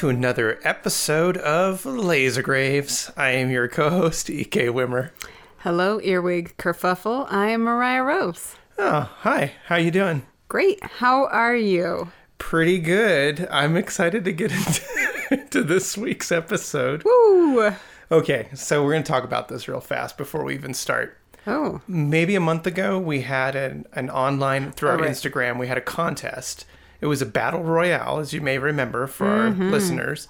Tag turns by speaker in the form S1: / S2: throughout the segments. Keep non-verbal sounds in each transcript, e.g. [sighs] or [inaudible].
S1: to another episode of Laser Graves. I am your co-host E.K. Wimmer.
S2: Hello, Earwig Kerfuffle. I am Mariah Rose.
S1: Oh, hi. How you doing?
S2: Great. How are you?
S1: Pretty good. I'm excited to get [laughs] into, this week's episode.
S2: Woo!
S1: Okay, so we're going to talk about this real fast before we even start.
S2: Oh,
S1: Maybe a month ago, we had an, an online through our
S2: Oh, right.
S1: Instagram. We had a contest. It was a battle royale, as you may remember, for our
S2: Mm-hmm.
S1: listeners,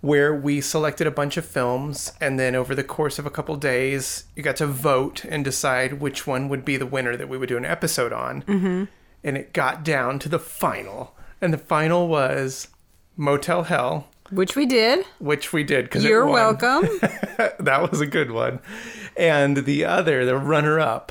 S1: where we selected a bunch of films, and then over the course of a couple days, you got to vote and decide which one would be the winner that we would do an episode on. Mm-hmm. And it got down to the final, and the final was Motel Hell,
S2: which we did.
S1: which we did because
S2: You're welcome. [laughs]
S1: that was a good one. And the other, the runner up,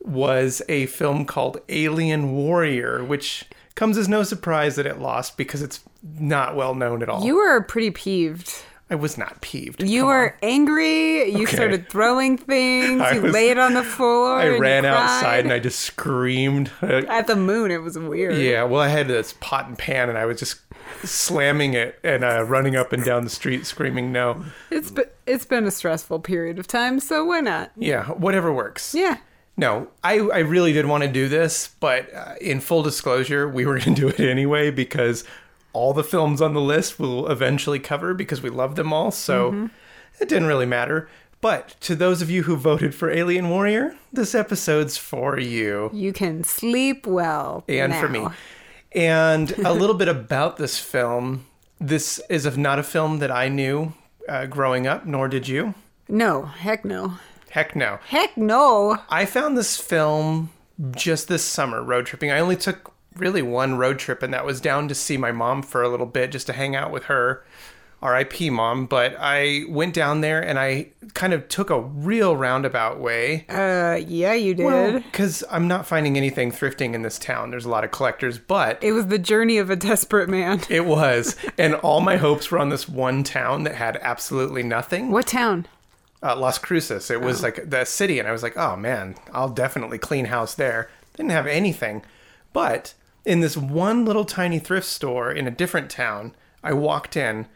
S1: was a film called Alien Warrior, which comes as no surprise that it lost because it's not well known at all.
S2: you were pretty peeved.
S1: I was not peeved.
S2: You
S1: Come
S2: were
S1: on.
S2: angry. You
S1: Okay.
S2: started throwing things. [laughs]
S1: I
S2: you
S1: was-
S2: laid on the floor.
S1: I ran outside and I just screamed. [laughs]
S2: At the moon, it was weird.
S1: yeah, well, I had this pot and pan and I was just slamming it and uh, running up and down the street screaming no.
S2: It's been, it's been a stressful period of time, so why not?
S1: Yeah, whatever works.
S2: Yeah.
S1: No, I, I really did want to do this, but uh, in full disclosure, we were [laughs] going to do it anyway because all the films on the list we'll eventually cover because we love them all. So it didn't really matter. But to those of you who voted for Alien Warrior, this episode's for you
S2: You can sleep well.
S1: and for me. And [laughs] a little bit about this film. This is not a film that I knew uh, growing up, nor did you.
S2: No, heck no.
S1: Heck no.
S2: Heck no.
S1: I found this film just this summer road tripping. I only took really one road trip, and that was down to see my mom for a little bit, just to hang out with her. R.I.P. mom. But I went down there and I kind of took a real roundabout way.
S2: Uh, yeah, you did.
S1: Because I'm not finding anything thrifting in this town. There's a lot of collectors, but
S2: it was the journey of a desperate man.
S1: it was. [laughs] and all my hopes were on this one town that had absolutely nothing.
S2: What town?
S1: Uh, Las Cruces. It was like the city, and I was like, oh man, I'll definitely clean house there. Didn't have anything, but in this one little tiny thrift store in a different town, I walked in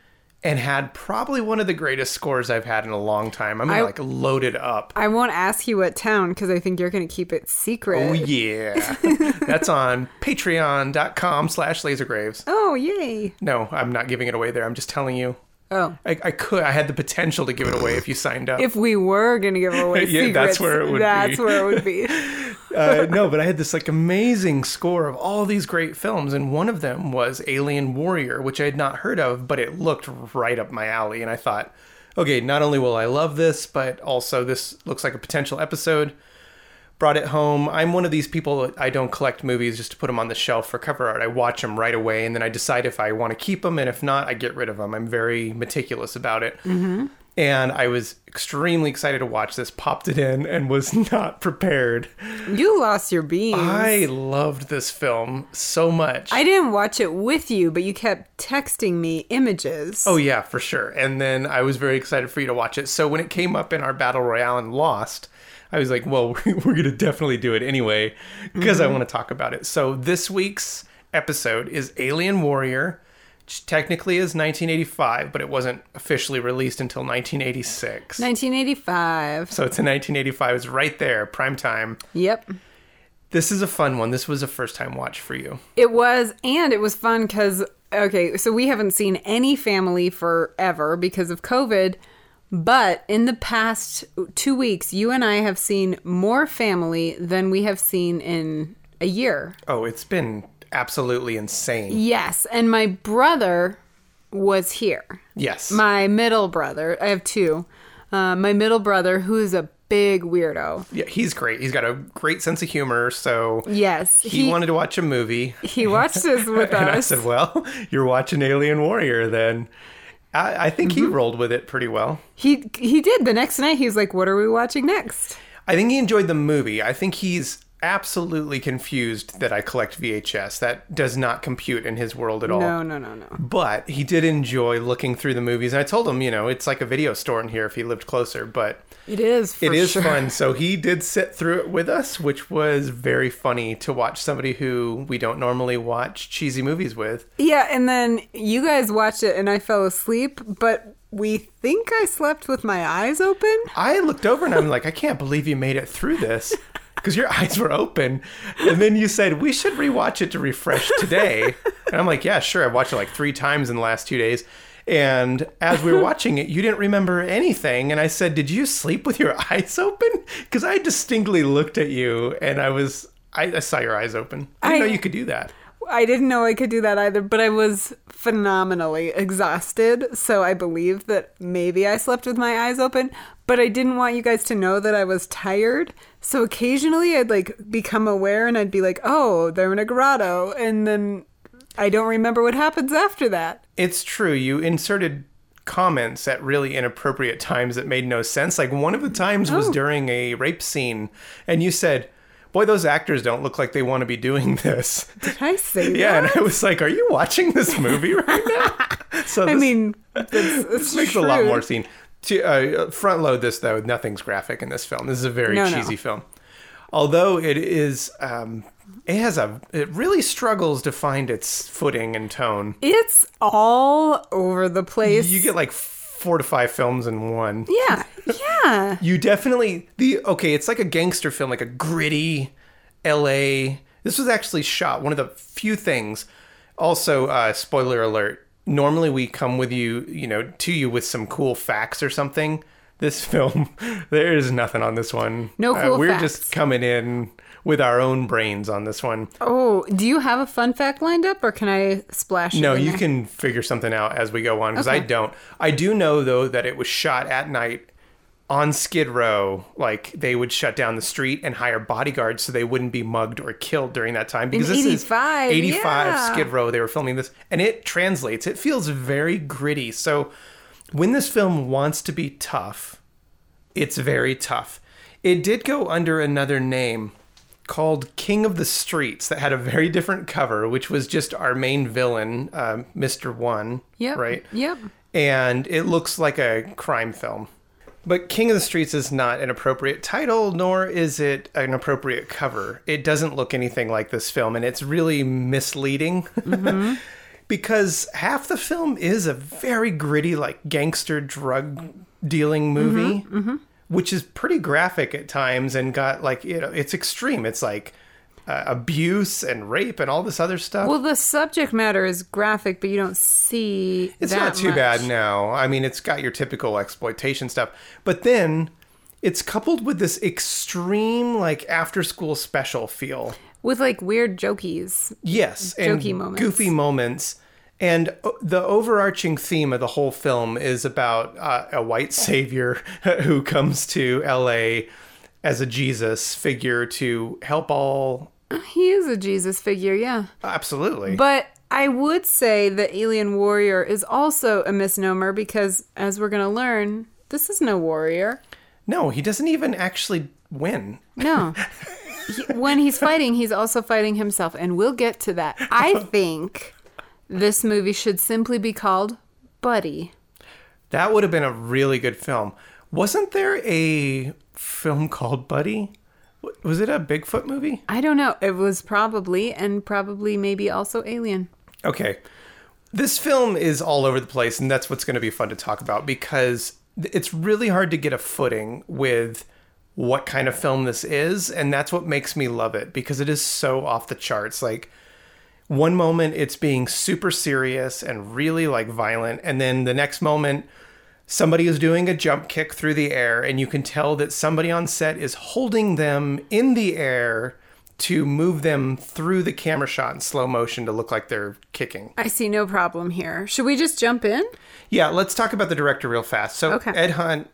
S1: and had probably one of the greatest scores I've had in a long time. I'm
S2: I-
S1: like loaded up.
S2: I won't ask you what town because I think you're going to keep it secret.
S1: Oh yeah, [laughs] that's on Patreon.com slash LaserGraves.
S2: Oh, yay.
S1: No, I'm not giving it away there. I'm just telling you.
S2: Oh.
S1: I, I could. I had the potential to give it away if you signed up.
S2: If we were going to give away [laughs]
S1: Yeah,
S2: secrets,
S1: that's where it would
S2: that's
S1: be.
S2: where it would be. [laughs]
S1: uh, no, but I had this like amazing score of all these great films, and one of them was Alien Warrior, which I had not heard of, but it looked right up my alley, and I thought, okay, not only will I love this, but also this looks like a potential episode. Brought it home. I'm one of these people that I don't collect movies just to put them on the shelf for cover art. I watch them right away, and then I decide if I want to keep them, and if not, I get rid of them. I'm very meticulous about it. Mm-hmm. And I was extremely excited to watch this. Popped it in and was [laughs] not prepared.
S2: You lost your beans.
S1: I loved this film so much.
S2: I didn't watch it with you, but you kept texting me images.
S1: oh yeah, for sure. And then I was very excited for you to watch it. So when it came up in our battle royale and lost, I was like, well, [laughs] we're going to definitely do it anyway because I mm-hmm. want to talk about it. So this week's episode is Alien Warrior, which technically is 1985, but it wasn't officially released until 1986.
S2: 1985.
S1: So it's in 1985. It's right there, prime time.
S2: Yep.
S1: This is a fun one. This was a first time watch for you.
S2: It was, and it was fun because, okay, so we haven't seen any family forever because of COVID. But in the past two weeks, you and I have seen more family than we have seen in a year.
S1: Oh, it's been absolutely insane.
S2: Yes. And my brother was here.
S1: Yes.
S2: My middle brother, I have two. Uh, my middle brother, who is a big weirdo.
S1: yeah, he's great. He's got a great sense of humor. So
S2: Yes.
S1: he, wanted to watch a movie.
S2: he watched this [laughs] with
S1: And I said, well, [laughs] you're watching Alien Warrior then. I, I think he mm-hmm. rolled with it pretty well.
S2: He he did. The next night, he was like, "What are we watching next?"
S1: I think he enjoyed the movie. I think he's absolutely confused that I collect VHS. That does not compute in his world at all.
S2: No, no, no, no.
S1: But he did enjoy looking through the movies. And I told him, you know, it's like a video store in here if he lived closer. But
S2: It is.
S1: It is
S2: sure.
S1: fun. So [laughs] he did sit through it with us, which was very funny to watch somebody who we don't normally watch cheesy movies with.
S2: Yeah, and then you guys watched it, and I fell asleep. But we think I slept with my eyes open.
S1: I looked over and I'm like, I can't believe you made it through this [laughs] because your [laughs] eyes were open. And then you said, we should rewatch it to refresh today. And I'm like, yeah, sure. I've watched it like three times in the last two days. And as we were [laughs] watching it, you didn't remember anything. And I said, Did you sleep with your [laughs] eyes open? Because I distinctly looked at you and I was, I, I saw your eyes open. I didn't
S2: I-
S1: know you could do that.
S2: I didn't know I could do that either, but I was phenomenally exhausted. So I believe that maybe I slept with my eyes open, but I didn't want you guys to know that I was tired. So occasionally I'd like become aware and I'd be like, oh, they're in a grotto. And then I don't remember what happens after that.
S1: It's true. You inserted comments at really inappropriate times that made no sense. Like one of the times was
S2: Oh.
S1: during a rape scene, and you said, Boy, those actors don't look like they want to be doing [laughs] this.
S2: Did I say
S1: Yeah, and? I was like, Are you watching this movie right now? [laughs] So
S2: I mean, it's,
S1: this
S2: it's
S1: makes a lot more scene. To uh, front load this though, nothing's graphic in this film. This is a very
S2: No, no.
S1: cheesy film. Although it is, um, it has a, it really struggles to find its footing and tone.
S2: It's all over the place.
S1: You get like four to five films in one. [laughs]
S2: yeah, yeah.
S1: You definitely the okay. It's like a gangster film, like a gritty L.A. This was actually shot. One of the few things. Also, uh, spoiler alert. Normally, we come with you, you know, to you with some cool facts or something. This [laughs] film, there is nothing on this one.
S2: No
S1: Uh, we're
S2: facts.
S1: just coming in with our own brains on this one.
S2: Oh, do you have a fun fact lined up, or can I splash?
S1: No,
S2: in
S1: you
S2: there?
S1: can figure something out as we go on because I don't. I do know though that it was shot at night on Skid Row. Like they would shut down the street and hire bodyguards so they wouldn't be mugged or killed during that time. Because this
S2: 85,
S1: is 85
S2: yeah.
S1: Skid Row. They were filming this, and it translates. It feels very gritty. So when this film wants to be tough, it's very tough. It did go under another name called King of the Streets that had a very different cover, which was just our main villain, uh, um, Mr. One.
S2: Yep.
S1: Right?
S2: Yep.
S1: And it looks like a crime film. But King of the Streets is not an appropriate title, nor is it an appropriate cover. It doesn't look anything like this film, and it's really misleading. Mm-hmm. [laughs] because half the film is a very gritty, like gangster drug dealing movie, mm-hmm, mm-hmm. Which is pretty graphic at times and got like, you know, it's extreme. It's like uh, abuse and rape and all this other stuff.
S2: Well, the subject matter is graphic, but you don't see.
S1: It's not too
S2: much.
S1: bad now. I mean, it's got your typical exploitation stuff, but then it's coupled with this extreme, like after school special feel.
S2: with like weird jokies.
S1: Yes, and
S2: Jokey moments.
S1: goofy moments. And the overarching theme of the whole film is about uh, a white [laughs] savior [laughs] who comes to LA as a Jesus figure to help all. [clears throat]
S2: He is a Jesus figure, yeah.
S1: Absolutely.
S2: But I would say that Alien Warrior is also a misnomer because, as we're going to learn, this is no warrior.
S1: no, he doesn't even actually win.
S2: No. [laughs] He- when he's fighting, he's also fighting himself, and we'll get to that. I think this movie should simply be called Buddy.
S1: That would have been a really good film. Wasn't there a film called Buddy? Was it a Bigfoot movie?
S2: I don't know. It was probably, and probably maybe also Alien.
S1: Okay. This film is all over the place, and that's what's going to be fun to talk about because it's really hard to get a footing with what kind of film this is, and that's what makes me love it because it is so off the charts. Like, one moment it's being super serious and really like violent, and then the next moment somebody is doing a jump kick through the air, and you can tell that somebody on set is holding them in the air to move them through the camera shot in slow motion to look like they're kicking.
S2: I see no problem here. Should we just jump in?
S1: Yeah, let's talk about the director real fast. So,
S2: Okay.
S1: Ed Hunt,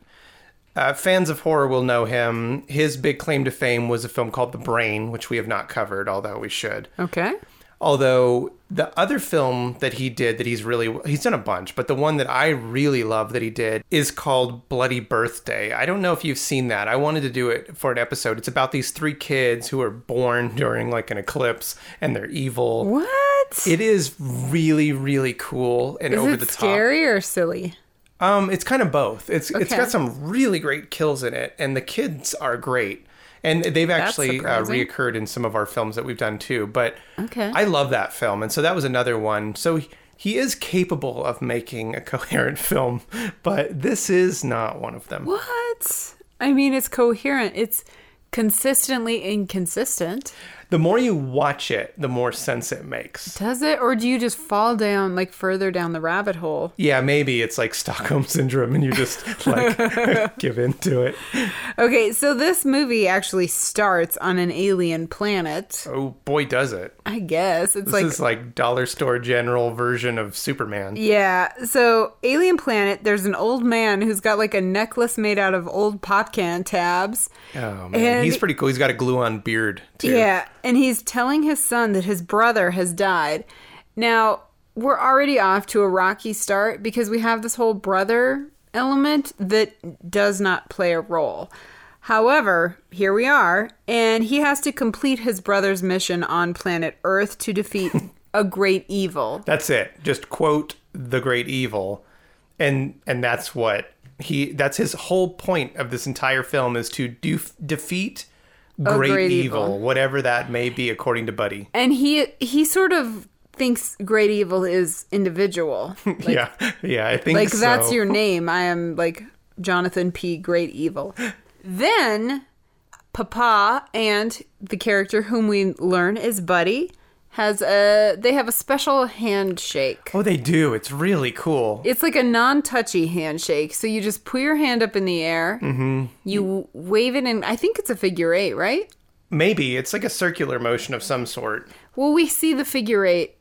S1: uh, fans of horror will know him. His big claim to fame was a film called The Brain, which we have not covered, although we should.
S2: Okay.
S1: Although the other film that he did that he's really he's done a bunch, but the one that I really love that he did is called Bloody Birthday. I don't know if you've seen that. I wanted to do it for an episode. It's about these three kids who are born during like an eclipse and they're evil.
S2: What?
S1: It is really really cool and
S2: Is
S1: over the top.
S2: scary or silly?
S1: Um, it's kind of both. It's it's
S2: Okay.
S1: got some really great kills in it, and the kids are great. And they've actually uh, reoccurred in some of our films that we've done too. But
S2: Okay.
S1: I love that film, and so that was another one. So he, he is capable of making a [laughs] coherent film, but this is not one of them.
S2: What? I mean, it's coherent. It's consistently inconsistent.
S1: The more you watch it, the more sense it makes.
S2: Does it? Or do you just fall down, like, further down the rabbit hole?
S1: Yeah, maybe it's like Stockholm syndrome, and you just like [laughs] give in to it.
S2: Okay, so this movie actually starts on an alien planet.
S1: Oh boy, does it!
S2: I guess. It's
S1: This
S2: like.
S1: This is like dollar store general version of Superman.
S2: Yeah, so Alien Planet, there's an old man who's got like a necklace made out of old pop can tabs.
S1: Oh man,
S2: And-
S1: he's pretty cool. He's got a glue-on beard too.
S2: Yeah, and he's telling his son that his brother has died. Now, we're already off to a rocky start because we have this whole brother element that does not play a role. However, here we are, and he has to complete his brother's mission on planet Earth to defeat [laughs] a great evil.
S1: That's it. Just quote the great evil, and and that's what he. That's his whole point of this entire film is to do, defeat great,
S2: great
S1: evil,
S2: evil.
S1: whatever that may be, according to Buddy.
S2: And he he sort of thinks great evil is individual. [laughs]
S1: yeah, yeah, I think
S2: like
S1: so.
S2: that's your name. I am like Jonathan P. Great Evil. Then Papa and the character whom we learn is Buddy has a they have a special handshake.
S1: Oh, they do. It's really cool.
S2: It's like a non-touchy handshake. So you just put your hand up in the air. Mm-hmm. You wave it and I think it's a figure eight, right?
S1: Maybe it's like a circular motion of some sort.
S2: Well, we see the figure eight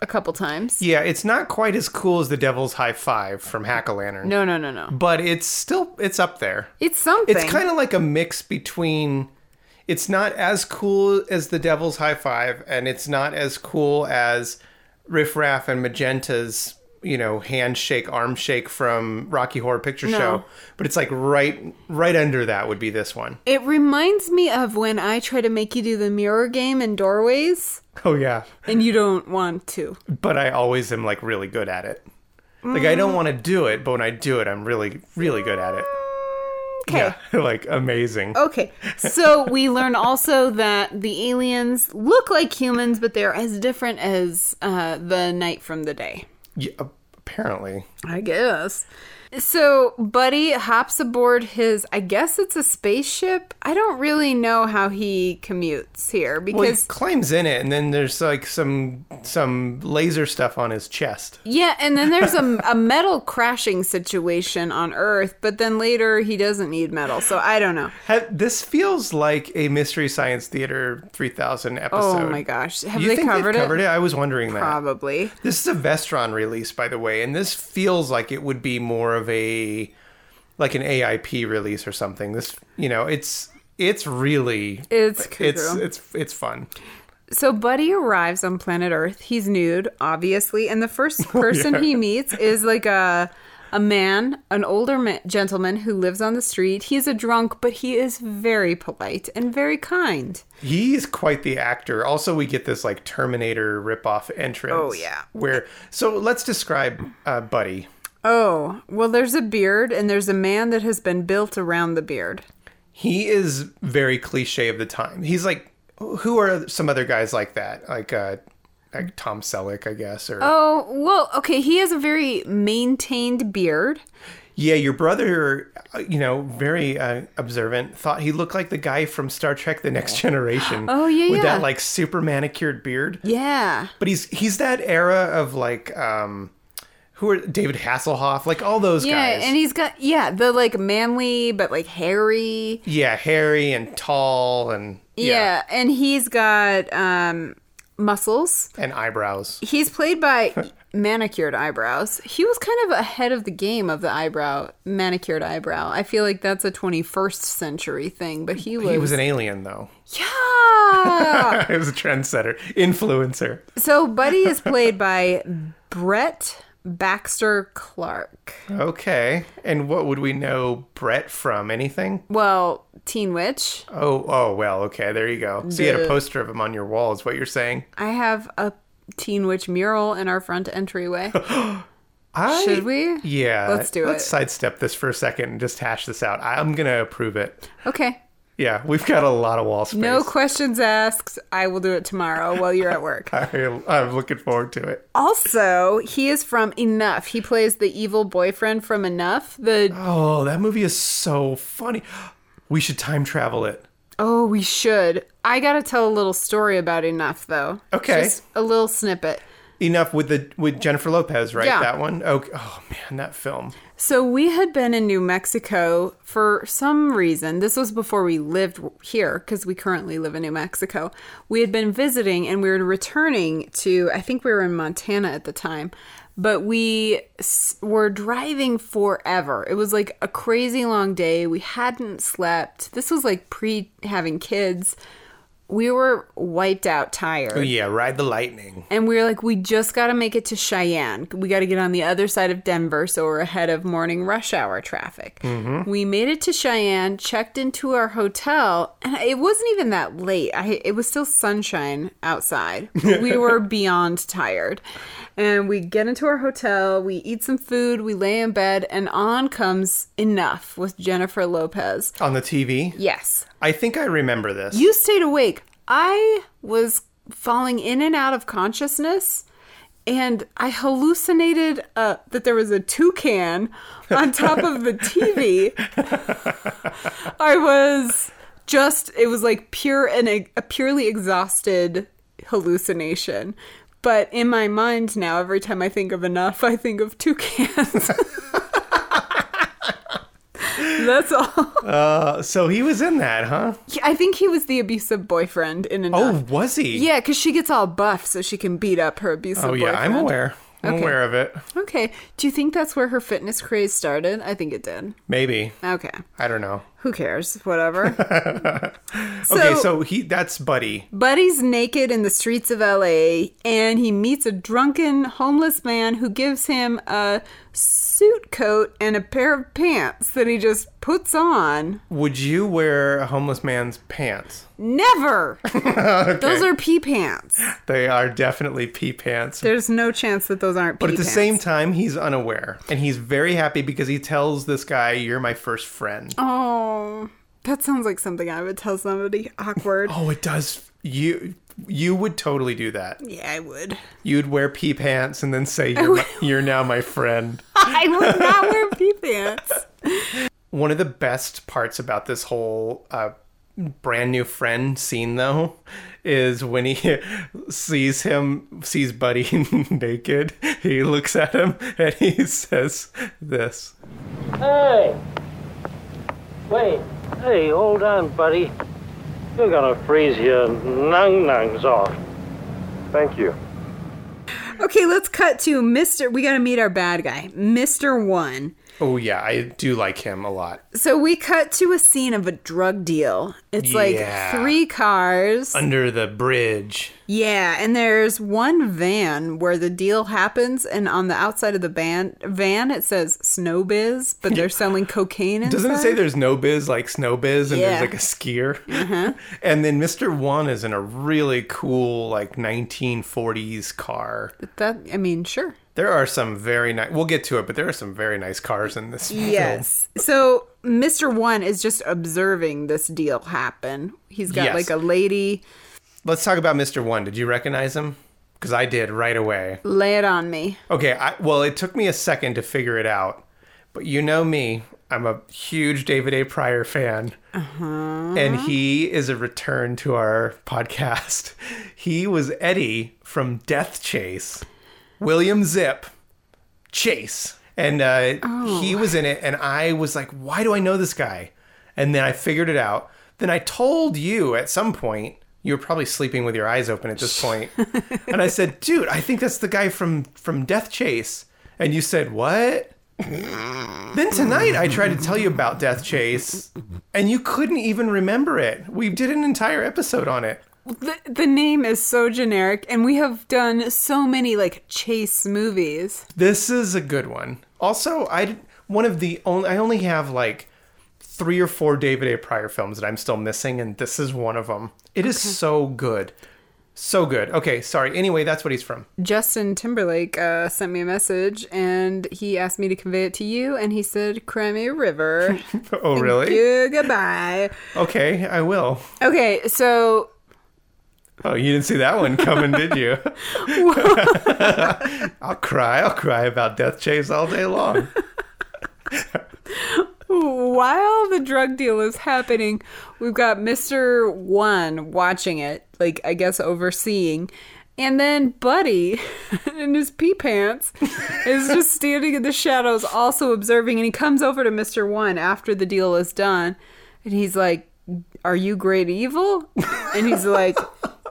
S2: a couple times.
S1: Yeah, it's not quite as cool as the Devil's High Five from Hack-O-Lantern,
S2: No, no, no, no.
S1: but it's still it's up there.
S2: It's something.
S1: It's kind of like a mix between. It's not as cool as the Devil's High Five, and it's not as cool as Riff Raff and Magenta's, you know, handshake, arm shake from Rocky Horror Picture
S2: No.
S1: Show. But it's like right, right under that would be this one.
S2: It reminds me of when I try to make you do the mirror game in doorways
S1: Oh yeah,
S2: and you don't want to.
S1: but I always am like really good at it. Like I don't mm. want to do it, but when I do it, I'm really, really good at it.
S2: Okay.
S1: Yeah, [laughs] like amazing.
S2: Okay. So we learn also that the aliens look like humans, but they're as different as uh, the night from the day.
S1: Yeah, apparently.
S2: I guess. So Buddy hops aboard his, I guess it's a spaceship. I don't really know how he commutes here
S1: Well, he climbs in it, and then there's like some some laser stuff on his chest.
S2: Yeah, and then there's a, [laughs] a metal crashing situation on Earth, but then later he doesn't need metal, so I don't know.
S1: This feels like a Mystery Science Theater 3000 episode.
S2: Oh my gosh, have
S1: you
S2: they covered,
S1: covered
S2: it?
S1: it? I was wondering that.
S2: Probably.
S1: This is a Vestron release, by the way, and this feels like it would be more of a like an AIP release or something. This, you know, it's it's really
S2: It's
S1: it's it's it's fun.
S2: So Buddy arrives on planet Earth. He's nude, obviously, and the first [laughs] person
S1: yeah.
S2: he meets is like a a man, an older ma- gentleman who lives on the street. He's a drunk, but he is very polite and very kind.
S1: He's quite the actor. Also, we get this like Terminator ripoff entrance.
S2: Oh, yeah.
S1: Where so let's describe uh, Buddy.
S2: Oh, well, there's a beard, and there's a man that has been built around the beard.
S1: He is very cliche of the time. He's like, who are some other guys like that? Like, uh, like Tom Selleck, I guess, or
S2: Oh, well, okay, he has a very maintained beard.
S1: yeah, your brother, uh, you know, very uh, observant, thought he looked like the guy from Star Trek: The Next [gasps] Generation.
S2: Oh, yeah,
S1: with
S2: yeah.
S1: that like super manicured beard.
S2: Yeah.
S1: But he's he's that era of like, um, who are David Hasselhoff, like all those
S2: Yeah,
S1: guys.
S2: and he's got yeah, the like manly but like hairy.
S1: yeah, hairy and tall and
S2: Yeah. and he's got um muscles.
S1: And eyebrows.
S2: He's played by manicured eyebrows. He was kind of ahead of the game of the eyebrow, manicured eyebrow. I feel like that's a 21st century thing, but he was.
S1: He was an alien, though.
S2: yeah! [laughs]
S1: he was a trendsetter, influencer.
S2: so Buddy is played by Brett Baxter Clark.
S1: Okay. And what would we know Brett from? Anything?
S2: Well, Teen Witch.
S1: Oh, oh, well, okay. There you go. So you had a poster of him on your wall, is what you're saying?
S2: I have a Teen Witch mural in our front entryway. [gasps]
S1: I,
S2: Should we?
S1: Yeah.
S2: Let's do it.
S1: Let's sidestep this for a second and just hash this out. I'm going to approve it.
S2: Okay.
S1: Yeah, we've got a lot of wall space.
S2: No questions asked. I will do it tomorrow while you're at work. [laughs]
S1: I, I'm looking forward to it.
S2: Also, he is from Enough. He plays the evil boyfriend from Enough. The
S1: Oh, that movie is so funny. [gasps] We should time travel it.
S2: Oh, we should. I got to tell a little story about Enough though.
S1: Okay.
S2: Just a little snippet.
S1: Enough with the with Jennifer Lopez, right?
S2: Yeah.
S1: That one. Okay. Oh man, that film.
S2: So we had been in New Mexico for some reason. This was before we lived here because we currently live in New Mexico. We had been visiting and we were returning to, I think we were in Montana at the time, but we were driving forever. It was like a crazy long day. We hadn't slept. This was like pre having kids. We were wiped out, tired.
S1: Oh yeah, Ride the Lightning.
S2: And we were like, we just got to make it to Cheyenne. We got to get on the other side of Denver so we're ahead of morning rush hour traffic. Mm-hmm. We made it to Cheyenne, checked into our hotel, and it wasn't even that late. I, it was still sunshine outside. [laughs] we were beyond tired. And we get into our hotel, we eat some food, we lay in bed, and on comes Enough with Jennifer Lopez.
S1: On the TV.
S2: Yes.
S1: I think I remember this.
S2: You stayed awake. I was falling in and out of consciousness, and I hallucinated uh, that there was a toucan [laughs] on top of the TV. I was just, it was like pure and a, a purely exhausted hallucination. But in my mind now, every time I think of enough, I think of toucans. [laughs] That's all.
S1: Uh, so he was in that, huh?
S2: I think he was the abusive boyfriend in enough.
S1: Oh, was he?
S2: Yeah, because she gets all buff so she can beat up her abusive boyfriend.
S1: Oh yeah, I'm aware. I'm
S2: Okay.
S1: aware of it.
S2: Okay. Do you think that's where her fitness craze started? I think it did.
S1: Maybe.
S2: Okay.
S1: I don't know.
S2: Who cares? Whatever. [laughs]
S1: okay, so he that's Buddy.
S2: Buddy's naked in the streets of LA and he meets a drunken homeless man who gives him a suit coat and a pair of pants that he just puts on.
S1: Would you wear a homeless man's pants?
S2: Never! [laughs] Those are pee pants.
S1: They are definitely pee pants.
S2: There's no chance that those aren't pee
S1: but at the
S2: pants.
S1: same time, he's unaware. And he's very happy because he tells this guy, You're my first friend.
S2: Oh, that sounds like something I would tell somebody. Awkward.
S1: Oh, it does. You you would totally do that.
S2: Yeah, I would.
S1: You'd wear pee pants and then say, You're, my, [laughs] you're now my friend.
S2: I would not wear pee pants. [laughs]
S1: One of the best parts about this whole uh, brand new friend scene, though, is when he [laughs] sees him, sees Buddy naked. He looks at him and he says this.
S3: Hey! Wait. Hey, hold on, buddy. You're gonna freeze your nung nungs off.
S4: Thank you.
S2: Okay, let's cut to Mr. We got to meet our bad guy, Mr. One.
S1: Oh, yeah, I do like him a lot.
S2: So we cut to a scene of a drug deal. It's like three cars.
S1: Under the bridge.
S2: Yeah, and there's one van where the deal happens, and on the outside of the van, van it says Snowbiz, but they're [laughs] selling cocaine inside.
S1: Doesn't it say there's no biz like snow biz and
S2: Yeah.
S1: there's like a skier? Uh-huh. [laughs] and then Mr. One is in a really cool like 1940s car.
S2: that? I mean, sure.
S1: There are some very nice. We'll get to it, but there are some very nice cars in this. film.
S2: Yes. So Mr. One is just observing this deal happen. He's got
S1: Yes.
S2: like a lady.
S1: Let's talk about Mr. One. Did you recognize him? Because I did right away.
S2: Lay it on me.
S1: Okay. I, well, it took me a second to figure it out, but you know me. I'm a huge David A. Prior fan. Uh-huh. And he is a return to our [laughs] podcast. He was Eddie from Death Chase, William Zipp Chase. And uh, he was in it. And I was like, why do I know this guy? And then I figured it out. Then I told you at some point, You were probably sleeping with your eyes open at this [laughs] point. and I said, "Dude, I think that's the guy from from Death Chase." And you said, "What?" then tonight I tried to tell you about Death Chase, and you couldn't even remember it. We did an entire episode on it.
S2: The, the name is so generic, and we have done so many like chase movies.
S1: This is a good one. Also, I one of the only I only have like three or four David A. Prior films that I'm still missing, and this is one of them. It is so good, so good. Okay, sorry. Anyway, that's what he's from.
S2: Justin Timberlake uh, sent me a message, and he asked me to convey it to you, and he said, "Cry me a river." [laughs]
S1: Oh, really?
S2: you goodbye.
S1: Okay, I will.
S2: Okay, so
S1: Oh, you didn't see that one coming, did you? [laughs] I'll cry. I'll cry about Death Chase all day long.
S2: while the drug deal is happening, we've got Mr. One watching it, like I guess overseeing. And then Buddy [laughs] in his pee pants is just standing in the shadows, also observing. And he comes over to Mr. One after the deal is done. And he's like, Are you great evil? And he's like,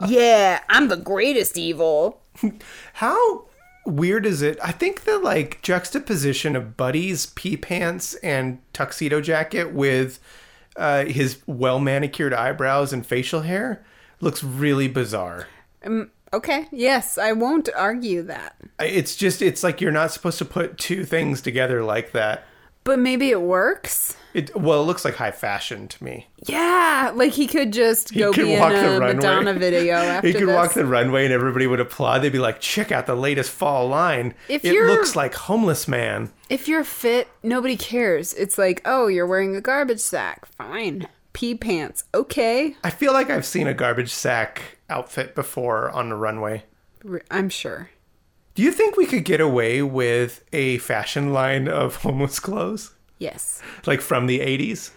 S2: Yeah, I'm the greatest evil. [laughs]
S1: How weird is it? I think the like juxtaposition of Buddy's pee pants and tuxedo jacket with uh, his well manicured eyebrows and facial hair looks really bizarre.
S2: Okay, yes, I won't argue that.
S1: It's just, it's like you're not supposed to put two things together like that.
S2: But maybe it works.
S1: It well, it looks like high fashion to me.
S2: Yeah, like he could just go
S1: could
S2: be in
S1: the
S2: a
S1: runway.
S2: Madonna [laughs] video after
S1: he could
S2: this.
S1: walk the runway and everybody would applaud. They'd be like, "Check out the latest fall line.
S2: If
S1: it
S2: you're-
S1: looks like homeless man."
S2: if you're fit, nobody cares. It's like, oh, you're wearing a garbage sack. Fine. Pee pants. Okay.
S1: I feel like I've seen a garbage sack outfit before on the runway.
S2: I'm sure.
S1: Do you think we could get away with a fashion line of [laughs] homeless clothes?
S2: Yes.
S1: Like from the 80s?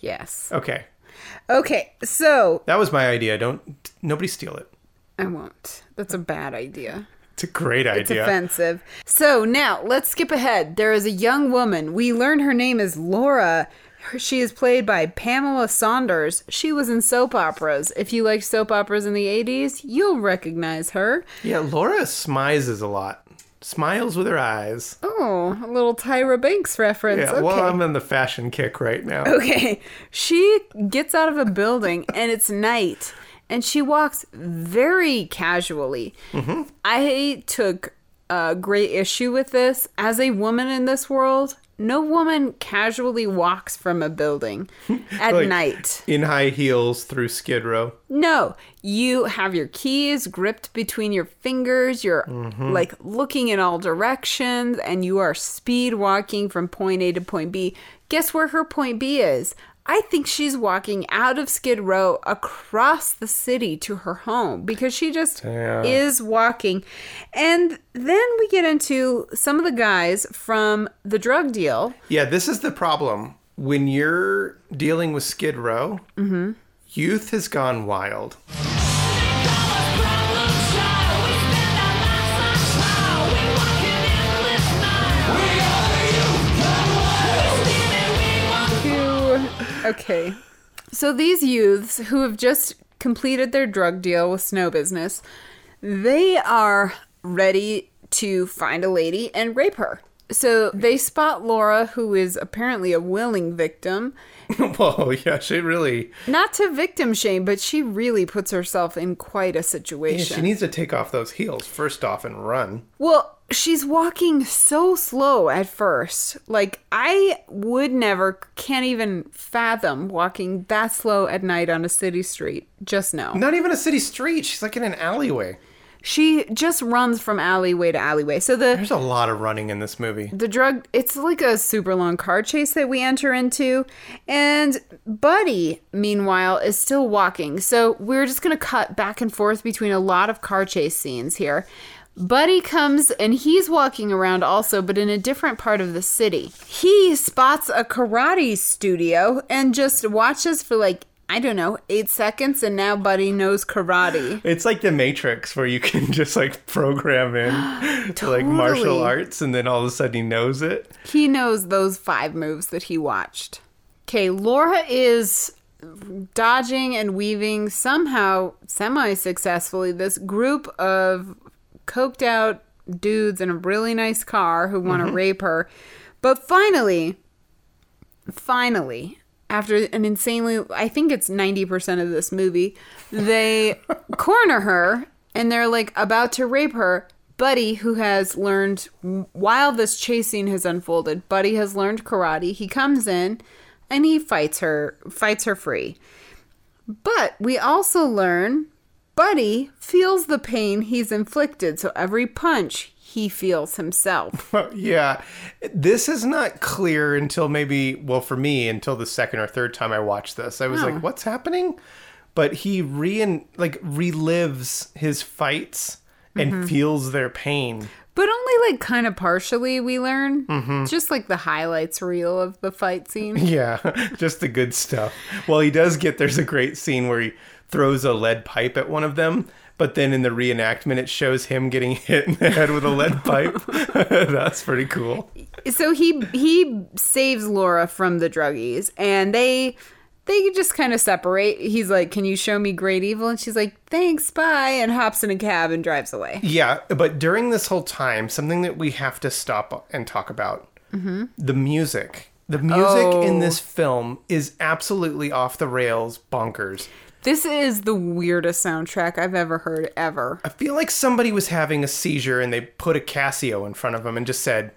S2: Yes.
S1: Okay.
S2: Okay, so
S1: That was my idea. Don't nobody steal it.
S2: I won't. That's a bad idea.
S1: It's a great idea.
S2: It's offensive. So now let's skip ahead. There is a young woman. We learn her name is Laura. She is played by Pamela Saunders. She was in soap operas. If you like soap operas in the 80s, you'll recognize her.
S1: Yeah, Laura smizes a lot. Smiles with her eyes.
S2: Oh, a little Tyra Banks reference.
S1: Yeah,
S2: okay.
S1: well, I'm on the fashion kick right now.
S2: Okay. She gets out of a building and it's night and she walks very casually. Mm-hmm. I took a great issue with this. As a woman in this world, no woman casually walks from a building [laughs] at
S1: Like,
S2: night.
S1: In high heels through Skid Row.
S2: No, you have your keys gripped between your fingers. You're mm-hmm. like looking in all directions and you are speed walking from point A to point B. Guess where her point B is? I think she's walking out of Skid Row across the city to her home because she just
S1: Yeah.
S2: is walking. And then we get into some of the guys from the drug deal.
S1: Yeah, this is the problem. When you're dealing with Skid Row, mm-hmm. youth has gone wild.
S2: Okay. So these youths who have just completed their drug deal with Snow Business, they are ready to find a lady and rape her. So they spot Laura, who is apparently a willing victim. [laughs]
S1: Whoa, yeah, she really.
S2: Not to victim shame, but she really puts herself in quite a
S1: Yeah,
S2: situation.
S1: she needs to take off those heels first off and run.
S2: Well, she's walking so slow at first. Like, I would never, can't even fathom walking that slow at night on a city street. Just no.
S1: Not even a city street. She's like in an alleyway.
S2: She just runs from alleyway to alleyway. So the
S1: There's a lot of running in this movie.
S2: the drug it's like a super long car chase that we enter into and buddy meanwhile is still walking so we're just going to cut back and forth between a lot of car chase scenes here buddy comes and he's walking around also but in a different part of the city he spots a karate studio and just watches for like i don't know eight seconds and now buddy knows karate
S1: It's like the Matrix where you can [laughs] just like program in to [gasps] like martial arts and then all of a sudden he knows it.
S2: He knows those five moves that he watched. Okay, Laura is dodging and weaving somehow semi successfully this group of coked out dudes in a really nice car who want to mm-hmm. rape her. But finally, finally, after an insanely, I think it's 90% of this movie, they [laughs] corner her and they're like about to rape her. Buddy, who has learned, while this chase scene has unfolded, Buddy has learned karate. He comes in and he fights her, fights her free. But we also learn Buddy feels the pain he's inflicted, so every punch he feels himself. [laughs]
S1: yeah. This is not clear until maybe, well, for me, until the second or third time I watched this. I was
S2: Oh.
S1: like, what's happening? But he re like relives his fights and
S2: Mm-hmm.
S1: feels their pain.
S2: But only like kind of partially, we learn.
S1: Mm-hmm.
S2: Just like the highlights reel of the fight scene. [laughs]
S1: Yeah, just the good stuff. Well, he does get there's a great scene where he throws a lead pipe at one of them, but then in the reenactment it shows him getting [laughs] hit in the head with a lead pipe. [laughs] That's pretty cool.
S2: so he he saves Laura from the druggies, and they they just kind of separate. He's like, "Can you show me great evil?" And she's like, "Thanks, bye," and hops in a cab and drives away.
S1: Yeah, but during this whole time, something that we have to stop and talk about mm-hmm. the music. The music in
S2: Oh.
S1: this film is absolutely off the rails, bonkers.
S2: This is the weirdest soundtrack I've ever heard ever.
S1: I feel like somebody was having a seizure and they put a Casio in front of them and just said,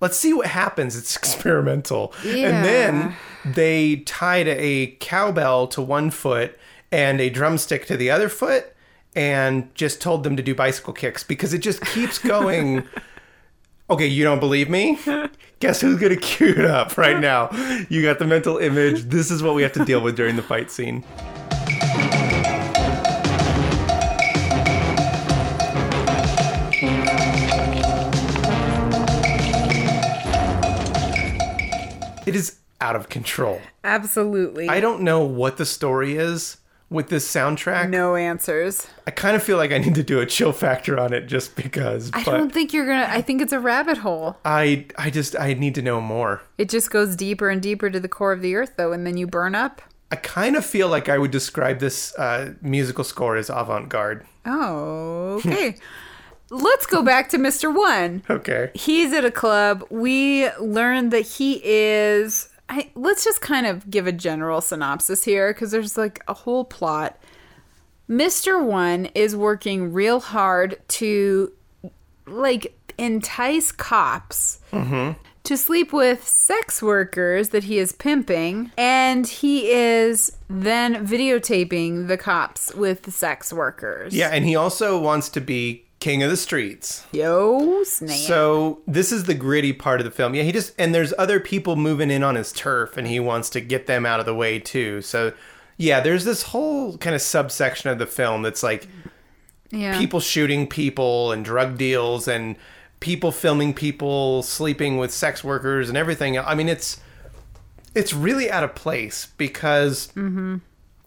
S1: let's see what happens. It's [laughs] experimental. And then they tied a cowbell to one foot and a drumstick to the other foot and just told them to do bicycle kicks because it just keeps [laughs] going. okay, you don't believe me? Guess who's going to cue it up right now? You got the mental image. This is what we have to deal with during the fight scene. It is out of control.
S2: Absolutely.
S1: I don't know what the story is with this soundtrack.
S2: no answers.
S1: I kind of feel like I need to do a chill factor on it just because.
S2: I don't think you're gonna. I think it's a rabbit hole.
S1: I I just I need to know more.
S2: It just goes deeper and deeper to the core of the earth, though, and then you burn up.
S1: I kind of feel like I would describe this uh, musical score as avant-garde.
S2: Oh, [laughs] okay. Let's go back to Mr. One.
S1: Okay.
S2: He's at a club. We learn that he is. I, let's just kind of give a general synopsis here because there's like a whole plot. Mr. One is working real hard to like entice cops to sleep with sex workers that he is pimping, and he is then videotaping the cops with the sex workers.
S1: Yeah, and he also wants to be king of the streets.
S2: Yo, snap.
S1: So this is the gritty part of the film. Yeah, he just and there's other people moving in on his turf, and he wants to get them out of the way too. So yeah, there's this whole kind of subsection of the film that's like
S2: yeah.
S1: people shooting people and drug deals and people filming people sleeping with sex workers and everything. I mean, it's it's really out of place because mm-hmm.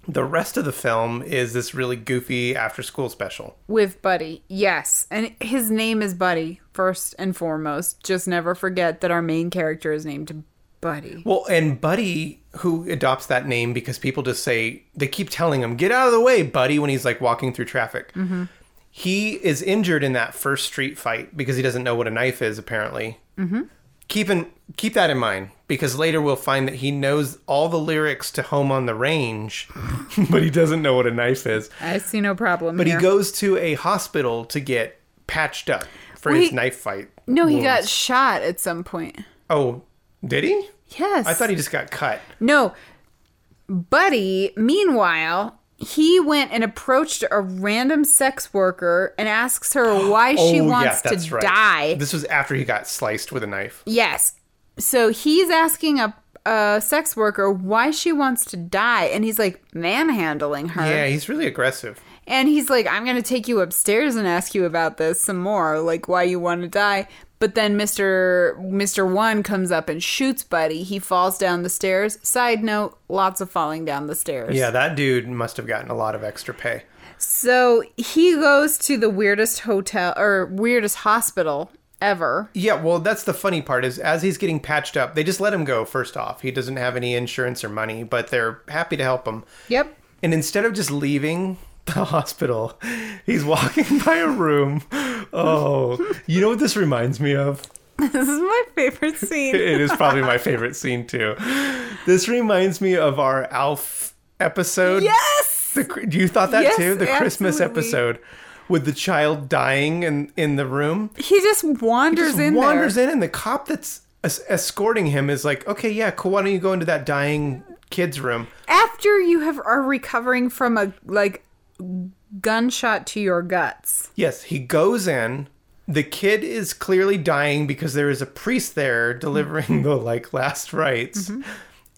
S1: the rest of the film is this really goofy after school special.
S2: with Buddy. Yes. And his name is Buddy, first and foremost. Just never forget that our main character is named Buddy.
S1: Well, and Buddy, who adopts that name because people just say, they keep telling him, get out of the way, Buddy, when he's like walking through traffic. Mm-hmm. He is injured in that first street fight because he doesn't know what a knife is, apparently. Mm-hmm. Keep, in, keep that in mind because later we'll find that he knows all the lyrics to Home on the Range, [laughs] but he doesn't know what a knife is.
S2: I see no problem
S1: But
S2: here.
S1: he goes to a hospital to get patched up for his
S2: Wait.
S1: knife fight.
S2: no, he got shot at some point.
S1: Oh, did he?
S2: Yes.
S1: I thought he just got cut.
S2: No. Buddy, meanwhile, he went and approached a random sex worker and asks her why she
S1: Oh,
S2: wants to die.
S1: This was after he got sliced with a knife.
S2: Yes. So he's asking a, a sex worker why she wants to die, and he's like manhandling her.
S1: Yeah, he's really aggressive.
S2: And he's like, I'm going to take you upstairs and ask you about this some more, like why you want to die. But then Mr. Mr. One comes up and shoots Buddy. He falls down the stairs. Side note, lots of falling down the stairs.
S1: Yeah, that dude must have gotten a lot of extra pay.
S2: So he goes to the weirdest hotel or weirdest hospital ever.
S1: Yeah, well, that's the funny part is as he's getting patched up, they just let him go first off. He doesn't have any insurance or money, but they're happy to help him.
S2: Yep.
S1: And instead of just leaving the hospital, he's walking by a room. Oh, you know what this reminds me of? [laughs]
S2: This is my favorite scene. [laughs]
S1: It is probably my favorite scene too. This reminds me of our Alf episode.
S2: yes.
S1: The, you thought that
S2: Yes,
S1: too? The Christmas episode with the child dying in, in the room.
S2: He just wanders
S1: just
S2: in
S1: wanders
S2: there.
S1: in, and the cop that's es- escorting him is like, "Okay, yeah, cool. Why don't you go into that dying kid's room?"
S2: After you have are recovering from a like gunshot to your guts.
S1: Yes, he goes in. The kid is clearly dying because there is a priest there delivering mm-hmm. the like last rites, mm-hmm.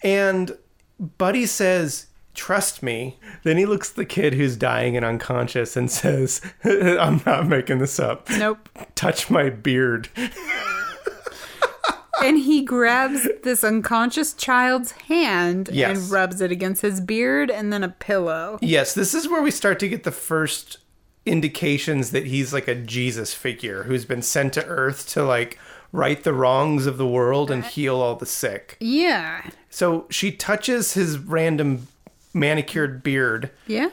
S1: and Buddy says. Trust me. Then he looks at the kid who's dying and unconscious and says, [laughs] I'm not making this up.
S2: Nope.
S1: Touch my beard. [laughs]
S2: and he grabs this unconscious child's hand
S1: Yes.
S2: and rubs it against his beard and then a pillow.
S1: Yes, this is where we start to get the first indications that he's like a Jesus figure who's been sent to earth to like right the wrongs of the world and heal all the sick.
S2: Yeah.
S1: So she touches his random manicured beard
S2: Yeah.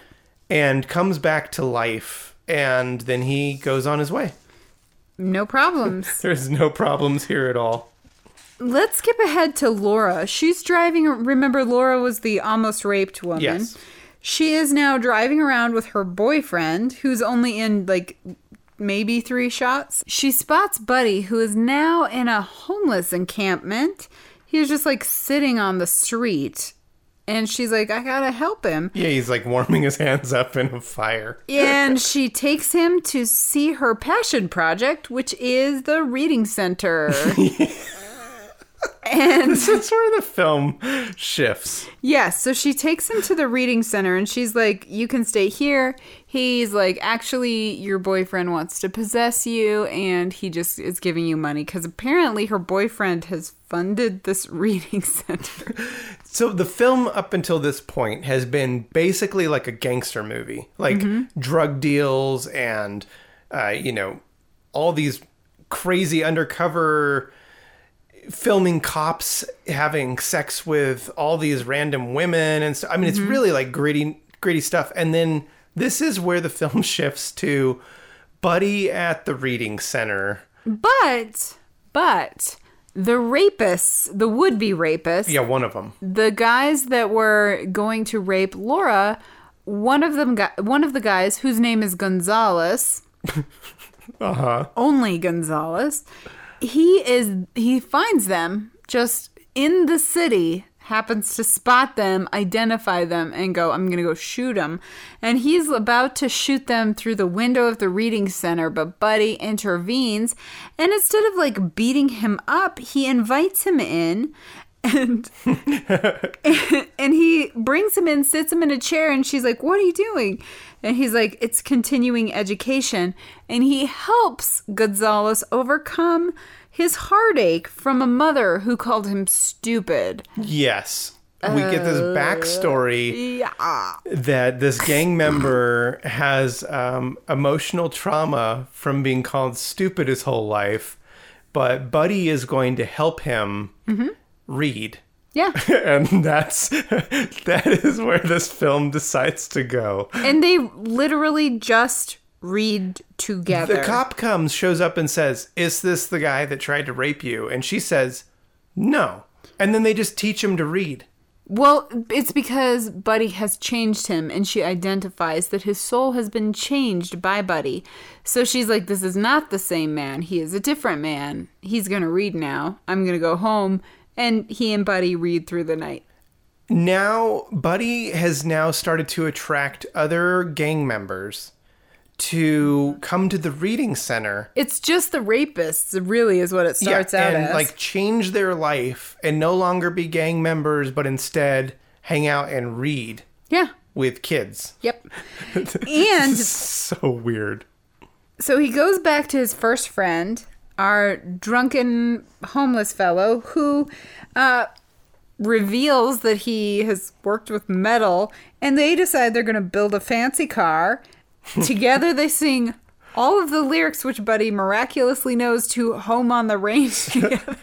S1: and comes back to life and then he goes on his way.
S2: No problems. [laughs]
S1: There's no problems here at all.
S2: Let's skip ahead to Laura. She's driving. Remember, Laura was the almost raped woman.
S1: Yes.
S2: She is now driving around with her boyfriend, who's only in like maybe three shots. She spots Buddy, who is now in a homeless encampment. He's just like sitting on the street. And she's like, I gotta help him.
S1: Yeah, he's like warming his hands up in a fire.
S2: And [laughs] she takes him to see her passion project, which is the reading center. [laughs] and
S1: This is where the film shifts.
S2: Yes, so she takes him to the reading center and she's like, You can stay here. He's like, Actually, your boyfriend wants to possess you and he just is giving you money because apparently her boyfriend has funded this [laughs] reading center.
S1: So the film up until this point has been basically like a gangster movie, like drug deals and uh, you know all these crazy undercover filming cops having sex with all these random women and stuff. I mean, it's really like gritty, gritty stuff. And then this is where the film [laughs] shifts to Buddy at the reading center.
S2: But, but, the rapists, the would be rapists,
S1: Yeah, one of them.
S2: the guys that were going to rape Laura, one of them got one of the guys whose name is Gonzalez. [laughs]
S1: Uh huh.
S2: only Gonzalez. He is he finds them just in the city, happens to spot them, identify them, and go, I'm gonna go shoot them. And he's about to shoot them through the window of the reading center, but Buddy intervenes, and instead of like beating him up, he invites him in. And [laughs] and he brings him in, sits him in a chair, and she's like, What are you doing? And he's like, It's continuing education. And he helps Gonzalez overcome his heartache from a mother who called him stupid.
S1: Yes. We get this backstory
S2: Yeah.
S1: that this [laughs] gang member has um, emotional trauma from being called stupid his whole life, but Buddy is going to help him read.
S2: Yeah. [laughs]
S1: And that's [laughs] that is where this film decides to go.
S2: And they literally just read together.
S1: The cop comes, shows up, and says, Is this the guy that tried to rape you? And she says, No. And then they just teach him to read.
S2: Well, it's because Buddy has changed him and she identifies that his soul has been changed by Buddy. So she's like, This is not the same man. He is a different man. He's going to read now. I'm going to go home. And he and Buddy read through the night.
S1: now buddy has now started to attract other gang members to come to the reading center
S2: It's just the rapists, really, is what it starts out as.
S1: and
S2: as.
S1: like change their life and no longer be gang members but instead hang out and read
S2: yeah.
S1: with kids
S2: Yep. [laughs] and
S1: so weird
S2: So he goes back to his first friend, our drunken homeless fellow, who uh, reveals that he has worked with metal, and they decide they're going to build a fancy car. [laughs] Together they sing all of the lyrics which Buddy miraculously knows to Home on the Range [laughs] together.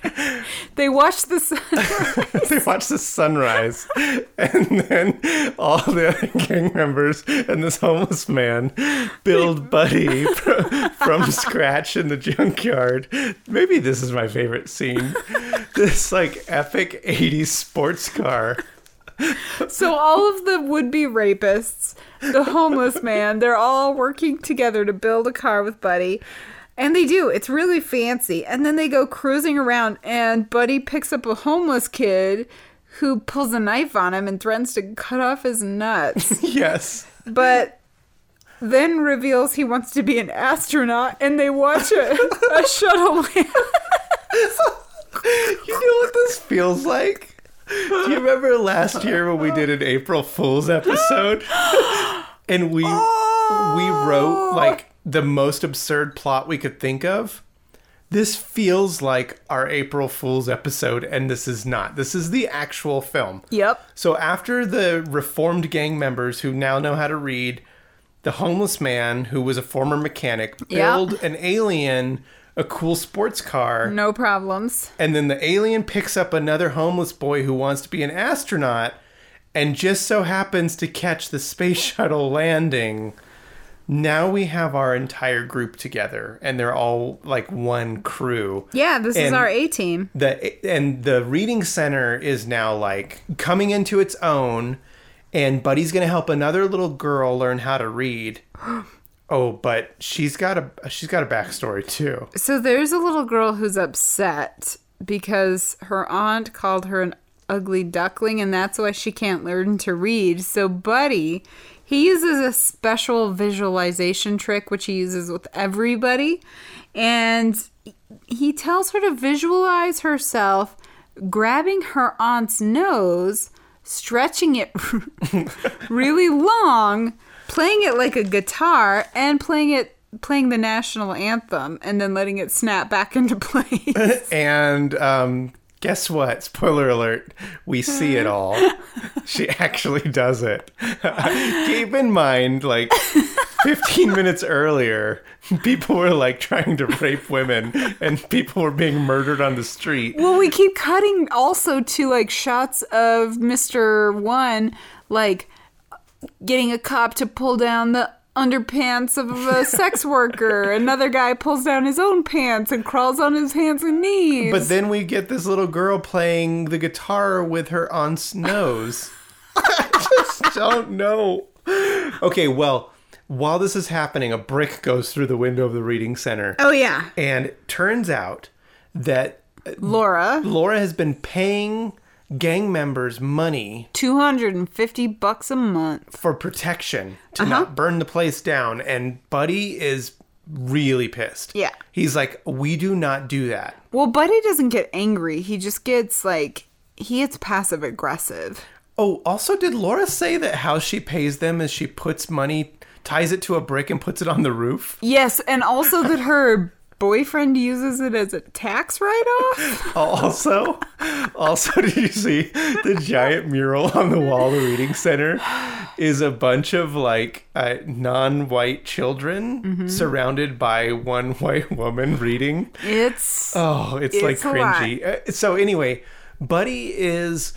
S2: they watch the sun. [laughs]
S1: they watch the sunrise, and then all the other gang members and this homeless man build Buddy [laughs] fr- from scratch in the junkyard. Maybe this is my favorite scene. This like epic 80s sports car.
S2: So all of the would-be rapists, the homeless man, they're all working together to build a car with Buddy. And they do. It's really fancy. And then they go cruising around and Buddy picks up a homeless kid who pulls a knife on him and threatens to cut off his nuts. [laughs]
S1: Yes.
S2: but then reveals he wants to be an astronaut and they watch a, a [laughs] shuttle land. [laughs]
S1: You know what this feels like? Do you remember last year when we did an April Fool's episode? [gasps] And we we wrote oh. like the most absurd plot we could think of. This feels like our April Fool's episode, and this is not. This is the actual film.
S2: Yep.
S1: So after the reformed gang members who now know how to read, the homeless man who was a former mechanic build an alien a cool sports car.
S2: No problems.
S1: And then the alien picks up another homeless boy who wants to be an astronaut and just so happens to catch the space [laughs] shuttle landing. Now we have our entire group together and they're all like one crew.
S2: Yeah, this is our A team.
S1: The and the reading center is now like coming into its own and Buddy's going to help another little girl learn how to read. [gasps] Oh, but she's got a she's got a backstory too.
S2: So there's a little girl who's upset because her aunt called her an ugly duckling and that's why she can't learn to read. So Buddy, he uses a special visualization trick which he uses with everybody and he tells her to visualize herself grabbing her aunt's nose, stretching it [laughs] really long, playing it like a guitar, and playing it playing the national anthem, and then letting it snap back into [laughs] place. [laughs]
S1: And um, guess what? Spoiler alert: we see it all. [laughs] she actually does it. Keep in mind, like. 15 minutes earlier, people were like trying to rape women and people were being murdered on the street.
S2: well, we keep cutting also to like shots of Mister One, like getting a cop to pull down the underpants of a [laughs] sex worker. Another guy pulls down his own pants and crawls on his hands and knees.
S1: But then we get this little girl playing the guitar with her aunt's nose. [laughs] I just don't know. Okay, well, while this is happening, a brick goes through the window of the reading center.
S2: oh yeah,
S1: And turns out that uh,
S2: Laura,
S1: Laura has been paying gang members money
S2: two hundred and fifty bucks a month.
S1: for protection to
S2: Uh-huh.
S1: not burn the place down. And Buddy is really pissed.
S2: Yeah.
S1: He's like, we do not do that.
S2: Well, Buddy doesn't get angry. He just gets like he gets passive aggressive.
S1: Oh, also, did Laura say that how she pays them is she puts money, ties it to a brick, and puts it on the roof?
S2: Yes, and also that her boyfriend uses it as a tax write-off. [laughs]
S1: Also, also, did you see the giant mural on the wall of the reading center? Is a bunch of like uh, non-white children
S2: Mm-hmm.
S1: surrounded by one white woman reading.
S2: It's
S1: Oh, it's, like
S2: It's lot.
S1: cringy. Uh, So anyway, Buddy is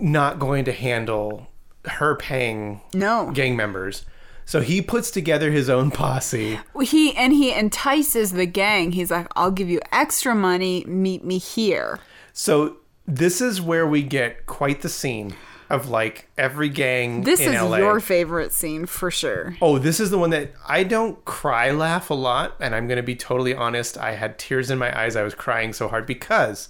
S1: not going to handle her paying
S2: no.
S1: gang members. So he puts together his own posse.
S2: He and he entices the gang. He's like, "I'll give you extra money. Meet me here."
S1: So this is where we get quite the scene of like every gang
S2: This is
S1: LA.
S2: your favorite scene for sure.
S1: Oh, this is the one that I don't cry laugh a lot, and I'm going to be totally honest. I had tears in my eyes. I was crying so hard because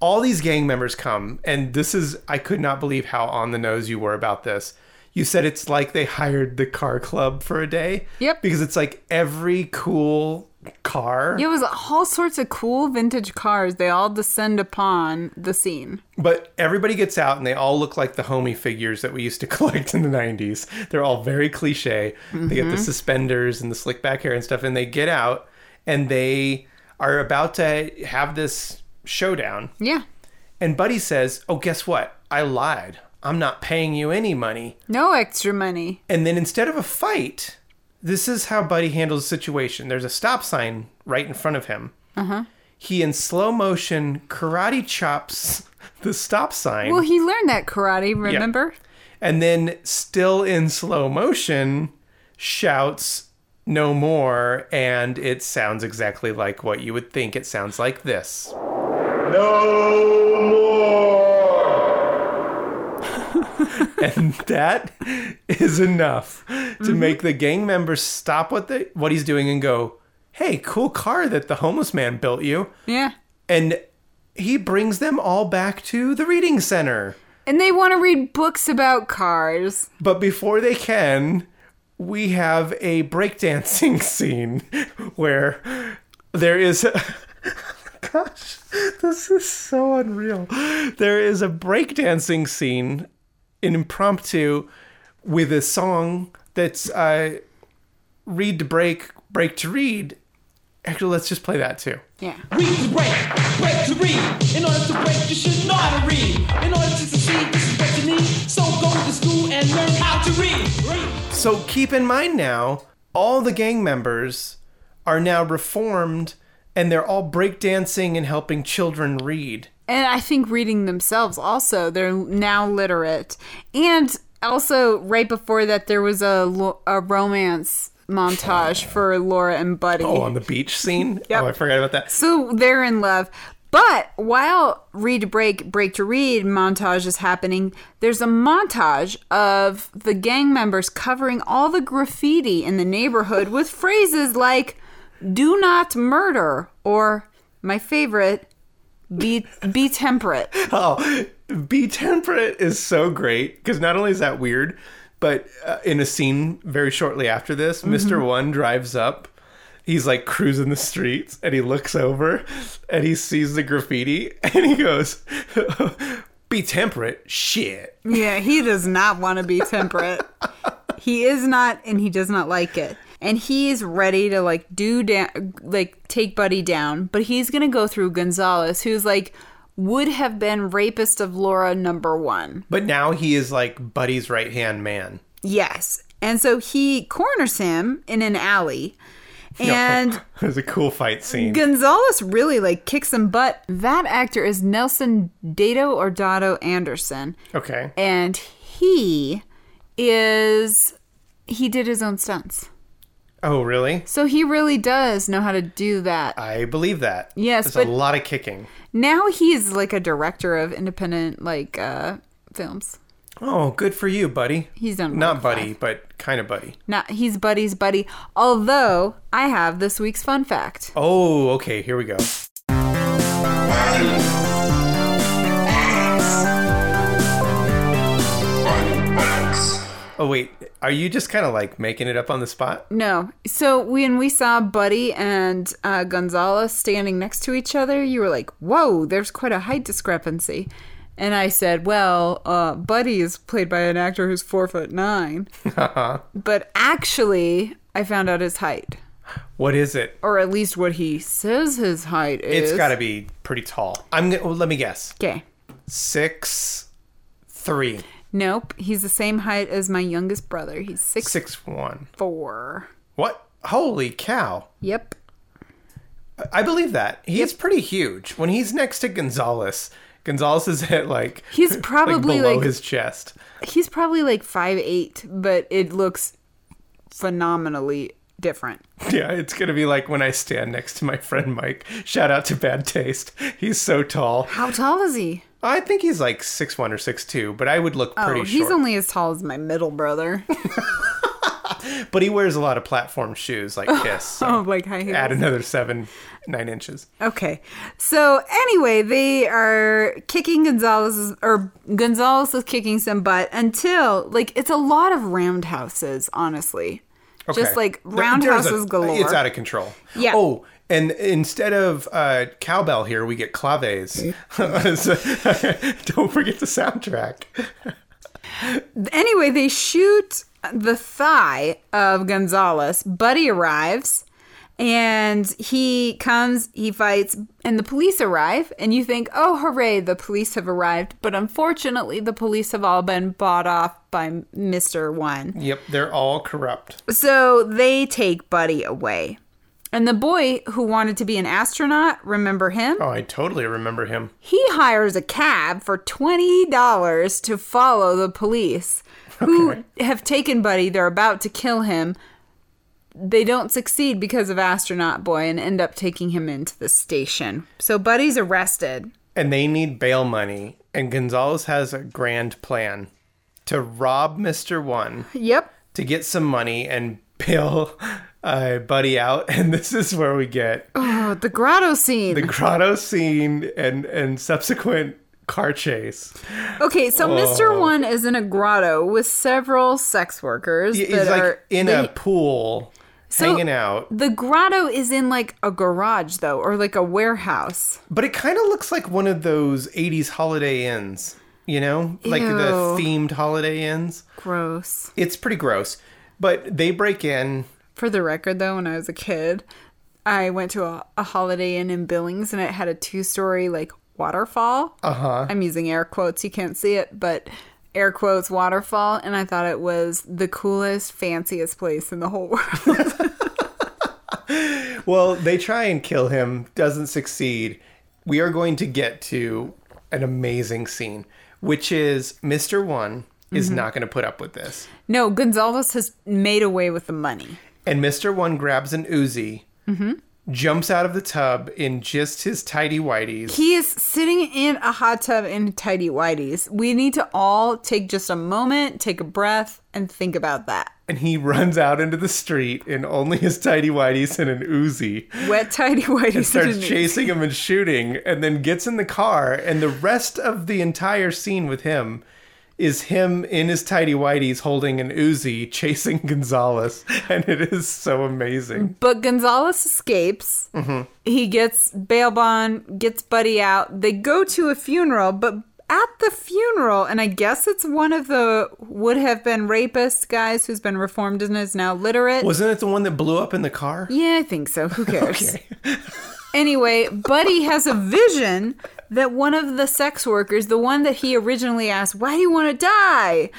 S1: all these gang members come, and this is I could not believe how on the nose you were about this. You said it's like they hired the car club for a day.
S2: Yep.
S1: Because it's like every cool car.
S2: It was all sorts of cool vintage cars. They all descend upon the scene.
S1: But everybody gets out and they all look like the homie figures that we used to [laughs] collect in the 90s. They're all very cliche. They get the mm-hmm. suspenders and the slick back hair and stuff, and they get out and they are about to have this showdown.
S2: Yeah.
S1: And Buddy says, Oh, guess what? I lied. I'm not paying you any money.
S2: No extra money.
S1: And then instead of a fight, this is how Buddy handles the situation. There's a stop sign right in front of him. Uh-huh. He in slow motion karate chops [laughs] the stop sign.
S2: Well, he learned that karate, remember?
S1: and then still in slow motion shouts no more and it sounds exactly like what you would think it sounds like this
S4: No more! [laughs]
S1: and that is enough to mm-hmm. make the gang members stop what they what he's doing and go hey cool car that the homeless man built you
S2: Yeah.
S1: and he brings them all back to the reading center
S2: And they want to read books about cars.
S1: But before they can, we have a breakdancing [laughs] scene where there is. A, [laughs] gosh, this is so unreal. There is a breakdancing scene, an impromptu, with a song that's uh, read to break, break to read. Actually, let's just play that too.
S2: Yeah.
S5: Read to break, break to read. In order to break, you should know how to read. In order to succeed, this is what you need. So go to school and learn how to read. Read.
S1: So keep in mind now, all the gang members are now reformed and they're all breakdancing and helping children read.
S2: And I think reading themselves also. They're now literate. And also, right before that, there was a, a romance montage [sighs] for Laura and Buddy.
S1: Oh, on the beach scene? [laughs]
S2: Yep.
S1: Oh, I forgot about that.
S2: So they're in love. But while read to break, break to read montage is happening, there's a montage of the gang members covering all the graffiti in the neighborhood with phrases like "do not murder" or my favorite, "be be temperate." [laughs]
S1: Oh, be temperate is so great because not only is that weird, but uh, in a scene very shortly after this, Mr. One drives up. He's like cruising the streets and he looks over and he sees the graffiti [laughs] and he goes, [laughs] Be temperate? Shit.
S2: Yeah, he does not want to be temperate. he is not, and he does not like it. And he's ready to like do down, like take Buddy down, but he's gonna go through Gonzalez, who's like would have been rapist of Laura number one.
S1: But now he is like Buddy's right hand man.
S2: Yes, and so he corners him in an alley, [laughs] and [laughs]
S1: it was a cool fight scene.
S2: Gonzalez really like kicks some butt. That actor is Nelson Dato or Dado Anderson.
S1: Okay.
S2: and he is he did his own stunts
S1: Oh, really?
S2: so he really does know how to do that
S1: I believe that.
S2: Yes,
S1: There's
S2: but-
S1: a lot of kicking.
S2: now he's like a director of independent like uh films
S1: Oh, good for you, buddy.
S2: He's done
S1: Not buddy, but kind of buddy.
S2: not he's buddy's buddy although i have this week's fun fact
S1: Oh, okay. Here we go. Oh wait, are you just kind of like making it up on the spot?
S2: no so when we saw buddy and uh, gonzalez standing next to each other you were like whoa there's quite a height discrepancy and i said well uh, buddy is played by an actor who's four foot nine [laughs] but actually i found out his height
S1: What is it?
S2: or at least what he says his height is
S1: It's got to be pretty tall. I'm gonna. Well, let me guess.
S2: okay
S1: Six, three,
S2: nope he's the same height as my youngest brother he's six,
S1: six one.
S2: four
S1: What? Holy cow!
S2: yep
S1: I believe that he's pretty huge. When he's next to Gonzalez, Gonzalez is at like [laughs]
S2: He's
S1: like,
S2: probably,
S1: below
S2: like-
S1: his chest.
S2: he's probably like five eight but it looks phenomenally different [laughs]
S1: Yeah, it's gonna be like when I stand next to my friend Mike. Shout out to Bad Taste. He's so tall.
S2: how tall is he
S1: I think he's like six one or six two, but I would look oh, pretty
S2: oh he's
S1: short.
S2: only as tall as my middle brother [laughs]
S1: but he wears a lot of platform shoes like [laughs] Kiss. So
S2: oh like high heels
S1: add another seven, nine inches.
S2: Okay. So anyway, they are kicking Gonzalez's or Gonzalez is kicking some butt until like it's a lot of roundhouses, honestly. Just
S1: Okay.
S2: like
S1: There- there's
S2: roundhouses
S1: a-
S2: galore.
S1: It's out of control.
S2: Yeah.
S1: Oh, and instead of uh, cowbell here, we get claves. [laughs] [laughs] Don't forget the soundtrack. [laughs]
S2: Anyway, they shoot the thigh of Gonzalez. Buddy arrives And he comes, he fights, and the police arrive, and you think, oh, hooray, the police have arrived. But unfortunately, the police have all been bought off by Mr. One.
S1: Yep, they're all corrupt.
S2: So they take Buddy away. And the boy who wanted to be an astronaut, remember him?
S1: Oh, I totally remember him.
S2: He hires a cab for $20 to follow the police who
S1: Okay.
S2: have taken Buddy. They're about to kill him. They don't succeed because of Astronaut Boy and end up taking him into the station. So Buddy's arrested.
S1: And they need bail money. And Gonzalez has a grand plan to rob Mr. One
S2: Yep.
S1: to get some money and [laughs] bail uh, Buddy out. [laughs] And this is where we get
S2: Oh, the grotto scene.
S1: the grotto scene and, and subsequent car chase.
S2: okay, so
S1: Oh.
S2: Mr. One is in a grotto with several sex workers
S1: He's
S2: that
S1: like
S2: are
S1: in
S2: they-
S1: a pool,
S2: So-
S1: hanging out.
S2: The grotto is in like a garage though, or like a warehouse.
S1: But it kind of looks like one of those 80s holiday inns, you know? Like the themed holiday inns.
S2: Gross.
S1: It's pretty gross. But they break in.
S2: For the record, though, when I was a kid, I went to a, a Holiday Inn in Billings, and it had a two-story like waterfall. Uh huh. I'm using air quotes. You can't see it, but air quotes waterfall, and I thought it was the coolest, fanciest place in the whole world. [laughs]
S1: Well, they try and kill him, doesn't succeed. We are going to get to an amazing scene, which is Mr. One is
S2: Mm-hmm.
S1: not going to put up with this.
S2: no, Gonzalez has made away with the money.
S1: And Mr. One grabs an Uzi,
S2: Mm-hmm.
S1: jumps out of the tub in just his tidy whities.
S2: He is sitting in a hot tub in tidy whities. We need to all take just a moment, take a breath, and think about that.
S1: and he runs out into the street in only his tidy whities and an Uzi.
S2: Wet tidy whities.
S1: and starts chasing him and shooting, and then gets in the car. And the rest of the entire scene with him is him in his tidy whities holding an Uzi chasing [laughs] Gonzalez, and it is so amazing.
S2: But Gonzalez escapes. Mm-hmm. He gets bail bond, gets Buddy out. They go to a funeral, but at the funeral, and I guess it's one of the would have been rapist guys who's been reformed and is now literate.
S1: Wasn't it the one that blew up in the car?
S2: yeah, I think so. Who [laughs] cares? [laughs] Anyway, Buddy has a vision that one of the sex workers, the one that he originally asked, Why do you want to die?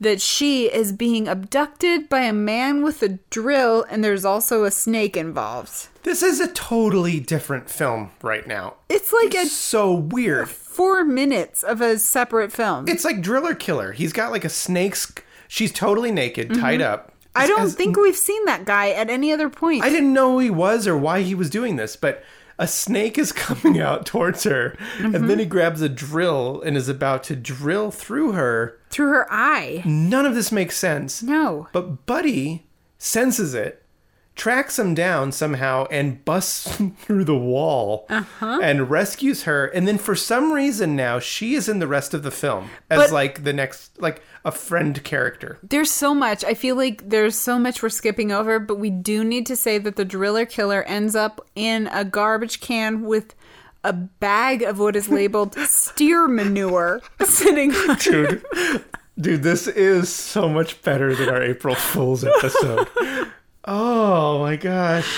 S2: That she is being abducted by a man with a drill, and there's also a snake involved.
S1: This is a totally different film right now.
S2: It's like a
S1: so weird.
S2: four minutes of a separate film.
S1: It's like Driller Killer. He's got like a snake's. She's totally naked, tied up.
S2: Mm-hmm. I don't
S1: Has-
S2: think we've seen that guy at any other point.
S1: I didn't know who he was or why he was doing this, but a snake is [laughs] coming out towards her, and then mm-hmm. he grabs a drill and is about to drill through her.
S2: Through her eye.
S1: None of this makes sense.
S2: No.
S1: But Buddy senses it, tracks him down somehow, and busts [laughs] through the wall
S2: Uh-huh.
S1: and rescues her. And then for some reason now she is in the rest of the film as
S2: But-
S1: like the next, like a friend character.
S2: There's so much. I feel like there's so much we're skipping over, but we do need to say that the driller killer ends up in a garbage can with a bag of what is labeled [laughs] steer manure sitting on
S1: dude. Dude, this is so much better than our April Fool's episode. [laughs] Oh my gosh.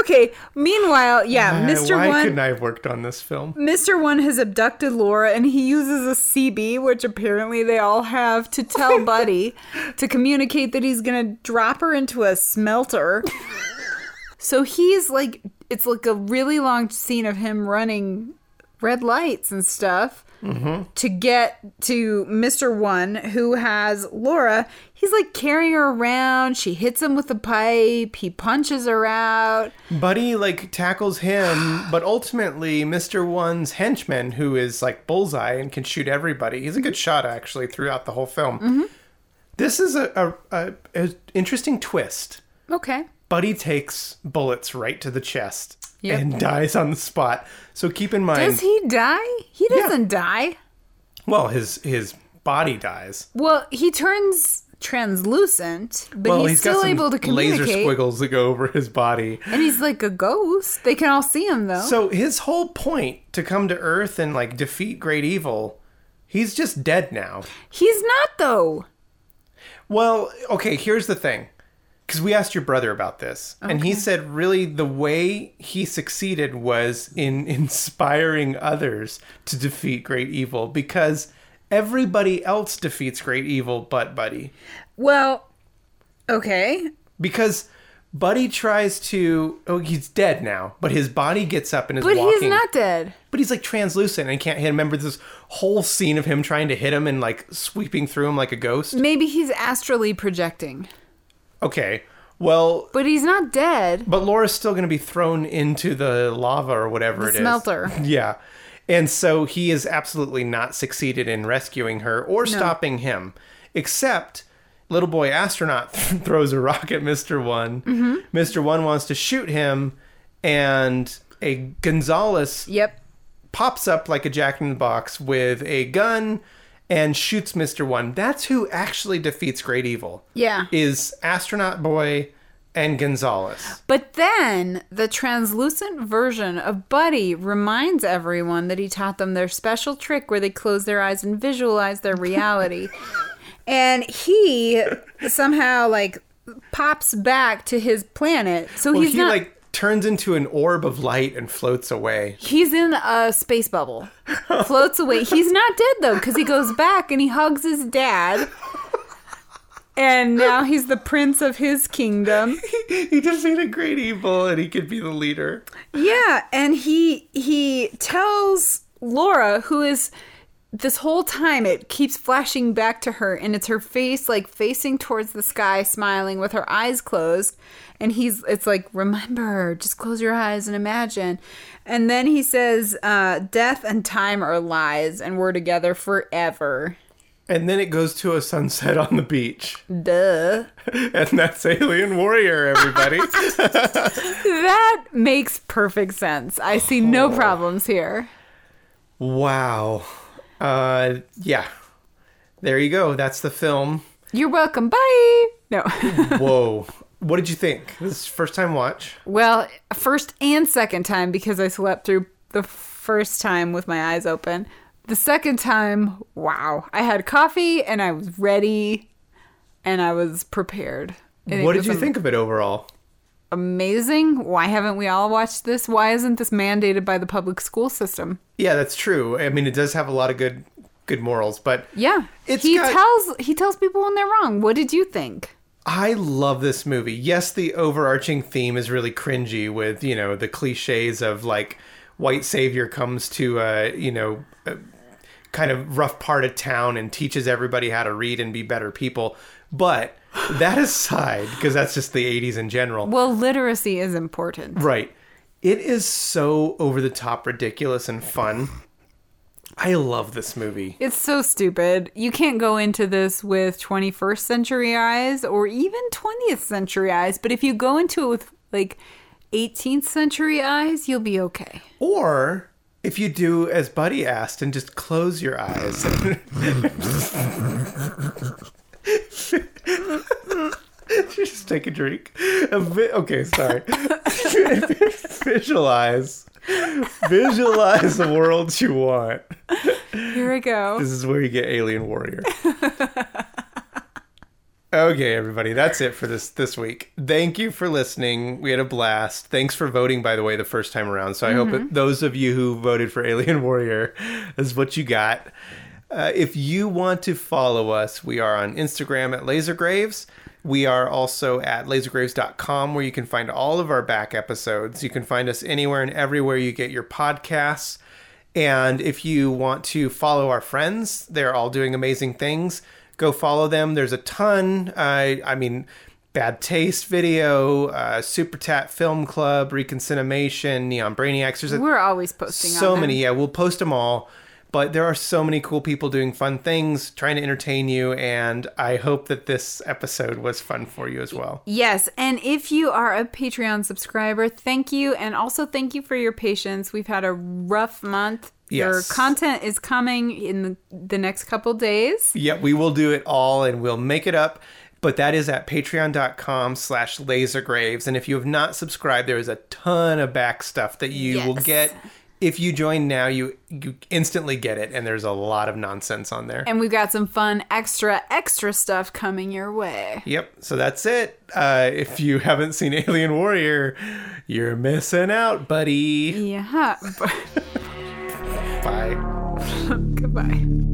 S2: Okay, meanwhile, yeah,
S1: Uh,
S2: Mr.
S1: Why
S2: One
S1: couldn't I have worked on this film?
S2: Mr. One has abducted Laura and he uses a CB, which apparently they all have, to tell [laughs] Buddy to communicate that he's gonna drop her into a smelter. so he's like, it's like a really long scene of him running red lights and stuff to get to Mr. One, who has Laura. He's like carrying her around. She hits him with a pipe. He punches her out.
S1: Buddy like tackles him, but ultimately Mr. One's henchman, who is like bullseye and can shoot everybody. He's a good shot actually throughout the whole film.
S2: Mm-hmm.
S1: This is a, a, a, a interesting twist.
S2: Okay.
S1: Buddy takes bullets right to the chest
S2: Yep.
S1: and [laughs] dies on the spot. So keep in mind,
S2: Does he die? He doesn't die.
S1: well, his his body dies.
S2: Well, he turns translucent, but
S1: well,
S2: he's, still
S1: got some
S2: able to communicate.
S1: laser squiggles that go over his body.
S2: And he's like a ghost. They can all see him though.
S1: So his whole point to come to Earth and like defeat great evil, he's just dead now.
S2: he's not though.
S1: Well, okay, here's the thing. because we asked your brother about this, and he said really the way he succeeded was in [laughs] inspiring others to defeat great evil because everybody else defeats great evil but Buddy.
S2: Well, okay.
S1: Because Buddy tries to. Oh, he's dead now, but his body gets up and is
S2: But
S1: walking.
S2: he's not dead.
S1: But he's like translucent and can't hit him. Remember this whole scene of him trying to hit him and like sweeping through him like a ghost?
S2: Maybe he's astrally projecting.
S1: Okay. Well,
S2: But he's not dead.
S1: but Laura's still going to be thrown into the lava or whatever
S2: The
S1: it is.
S2: smelter. [laughs]
S1: Yeah. And so he is absolutely not succeeded in rescuing her or stopping him, except little boy astronaut [laughs] throws a rock at Mr. One.
S2: Mm-hmm.
S1: Mr. One wants to shoot him, and a Gonzalez
S2: Yep.
S1: pops up like a jack in the box with a gun and shoots Mr. One. That's who actually defeats Great Evil.
S2: Yeah.
S1: Is Astronaut Boy and Gonzalez.
S2: But then the translucent version of Buddy reminds everyone that he taught them their special trick where they close their eyes and visualize their reality. [laughs] and he somehow like pops back to his planet. So
S1: Well,
S2: he's
S1: he
S2: not
S1: like turns into an orb of light and floats away.
S2: He's in a space bubble. Floats away. He's not dead though, because he goes back and he hugs his dad. [laughs] And now he's the prince of his kingdom. [laughs]
S1: he defeated Great Evil and he could be the leader.
S2: Yeah, and he he tells Laura, who is this whole time it keeps flashing back to her, and it's her face like facing towards the sky, smiling with her eyes closed. And he's it's like, remember, just close your eyes and imagine. And then he says, uh, death and time are lies, and we're together forever.
S1: And then it goes to a sunset on the beach.
S2: Duh.
S1: And that's Alien Warrior, everybody. [laughs]
S2: That makes perfect sense. I see no problems here.
S1: wow. Uh yeah. There you go. That's the film.
S2: You're welcome. Bye. No. [laughs]
S1: Whoa. what did you think? This is first time watch.
S2: Well, first and second time because I slept through the first time with my eyes open. The second time, wow. I had coffee and I was ready and I was prepared. And
S1: what did you
S2: am-
S1: think of it overall?
S2: Amazing. Why haven't we all watched this? Why isn't this mandated by the public school system?
S1: Yeah, that's true. I mean, it does have a lot of good good morals, but
S2: Yeah.
S1: It's
S2: he
S1: got-
S2: tells he tells people when they're wrong. What did you think?
S1: I love this movie. Yes, the overarching theme is really cringy with, you know, the cliches of like white savior comes to a, you know, kind of rough part of town and teaches everybody how to read and be better people. But that aside, because that's just the 80s in general.
S2: Well, literacy is important.
S1: Right. It is so over the top ridiculous and fun. I love this movie.
S2: It's so stupid. You can't go into this with 21st century eyes or even 20th century eyes, but if you go into it with like 18th century eyes, you'll be okay.
S1: Or if you do as Buddy asked and just close your eyes. [laughs] just take a drink. A vi- okay, sorry. [laughs] Visualize. Visualize the world you want.
S2: Here we go.
S1: This is where you get Alien Warrior. [laughs] okay, everybody, that's it for this this week. Thank you for listening. We had a blast. Thanks for voting, by the way, the first time around. So I hope that those of you who voted for Alien Warrior is what you got. Uh, if you want to follow us, we are on Instagram at Lasergraves. We are also at lasergraves.com where you can find all of our back episodes. You can find us anywhere and everywhere you get your podcasts. And if you want to follow our friends, they're all doing amazing things. Go follow them. There's a ton. Uh, I mean, Bad Taste Video, uh, Super Tat Film Club, Reconciliation, Neon Brainiacs. There's a,
S2: We're always posting on
S1: so many. Yeah, we'll post them all. But there are so many cool people doing fun things, trying to entertain you. And I hope that this episode was fun for you as well.
S2: Yes, and if you are a Patreon subscriber, thank you, and also thank you for your patience. We've had a rough month. Your content is coming in the, the next couple days.
S1: Yeah, we will do it all and we'll make it up. But that is at patreon.com slash lasergraves. And if you have not subscribed, there is a ton of back stuff that you will get if you join now, you you instantly get it, and there's a lot of nonsense on there.
S2: And we've got some fun extra, extra stuff coming your way.
S1: Yep. So that's it. Uh, if you haven't seen [laughs] Alien Warrior, you're missing out, buddy.
S2: Yeah. [laughs]
S1: Bye.
S2: Goodbye. [laughs]